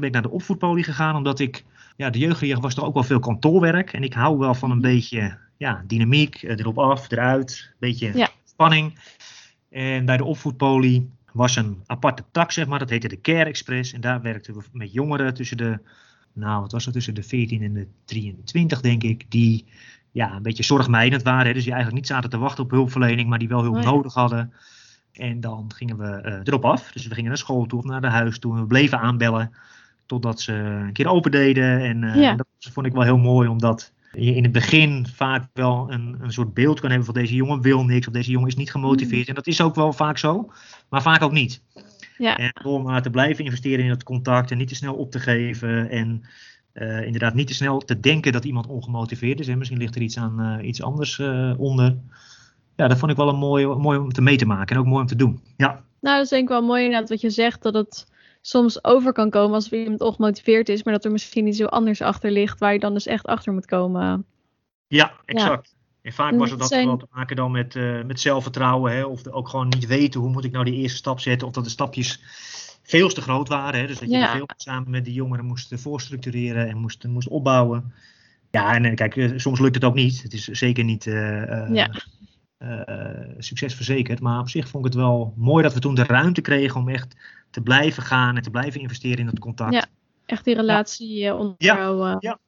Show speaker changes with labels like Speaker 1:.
Speaker 1: ben ik naar de opvoedpolie gegaan, omdat ik, ja, de jeugdleer was toch ook wel veel kantoorwerk. En ik hou wel van een
Speaker 2: Mhm.
Speaker 1: beetje, ja, dynamiek, eh, erop af, eruit, een beetje
Speaker 2: Ja.
Speaker 1: spanning. En bij de opvoedpolie was een aparte tak, zeg maar, dat heette de Care Express. En daar werkten we met jongeren tussen de, nou, wat was het, tussen de 14 en de 23, denk ik, die ja, een beetje zorgmijdend waren. Hè, dus die eigenlijk niet zaten te wachten op hulpverlening, maar die wel hulp
Speaker 2: Oh ja.
Speaker 1: nodig hadden. En dan gingen we eh, erop af. Dus we gingen naar school toe of naar de huis toe. En we bleven aanbellen totdat ze een keer open deden. En eh,
Speaker 2: Ja.
Speaker 1: dat vond ik wel heel mooi, omdat je in het begin vaak wel een, een soort beeld kan hebben van deze jongen wil niks. Of deze jongen is niet gemotiveerd. En dat is ook wel vaak zo, maar vaak ook niet.
Speaker 2: Ja.
Speaker 1: En door maar te blijven investeren in het contact en niet te snel op te geven. En eh, inderdaad niet te snel te denken dat iemand ongemotiveerd is. Hè. Misschien ligt er iets, aan, eh, iets anders onder. Ja, dat vond ik wel een mooi, mooi om te mee te maken en ook mooi om te doen. Ja,
Speaker 2: Nou, dat is denk ik wel mooi inderdaad wat je zegt, dat het soms over kan komen als iemand ongemotiveerd is, maar dat er misschien iets heel anders achter ligt waar je dan dus echt achter moet komen.
Speaker 1: ja exact. En vaak was het
Speaker 2: dat zijn-
Speaker 1: wel te maken dan met, eh, met zelfvertrouwen. Hè, of de- ook gewoon niet weten hoe moet ik nou die eerste stap zetten. Of dat de stapjes veel te groot waren. Hè, dus dat je
Speaker 2: Ja.
Speaker 1: veel samen met die jongeren moest voorstructureren en moest, moest opbouwen. Ja, en eh, kijk, eh, soms lukt het ook niet. Het is zeker niet eh, eh,
Speaker 2: Ja.
Speaker 1: eh, succesverzekerd. Maar op zich vond ik het wel mooi dat we toen de ruimte kregen om echt te blijven gaan en te blijven investeren in het contact.
Speaker 2: Ja. Echt die relatie eh, onderhouden.
Speaker 1: Ja.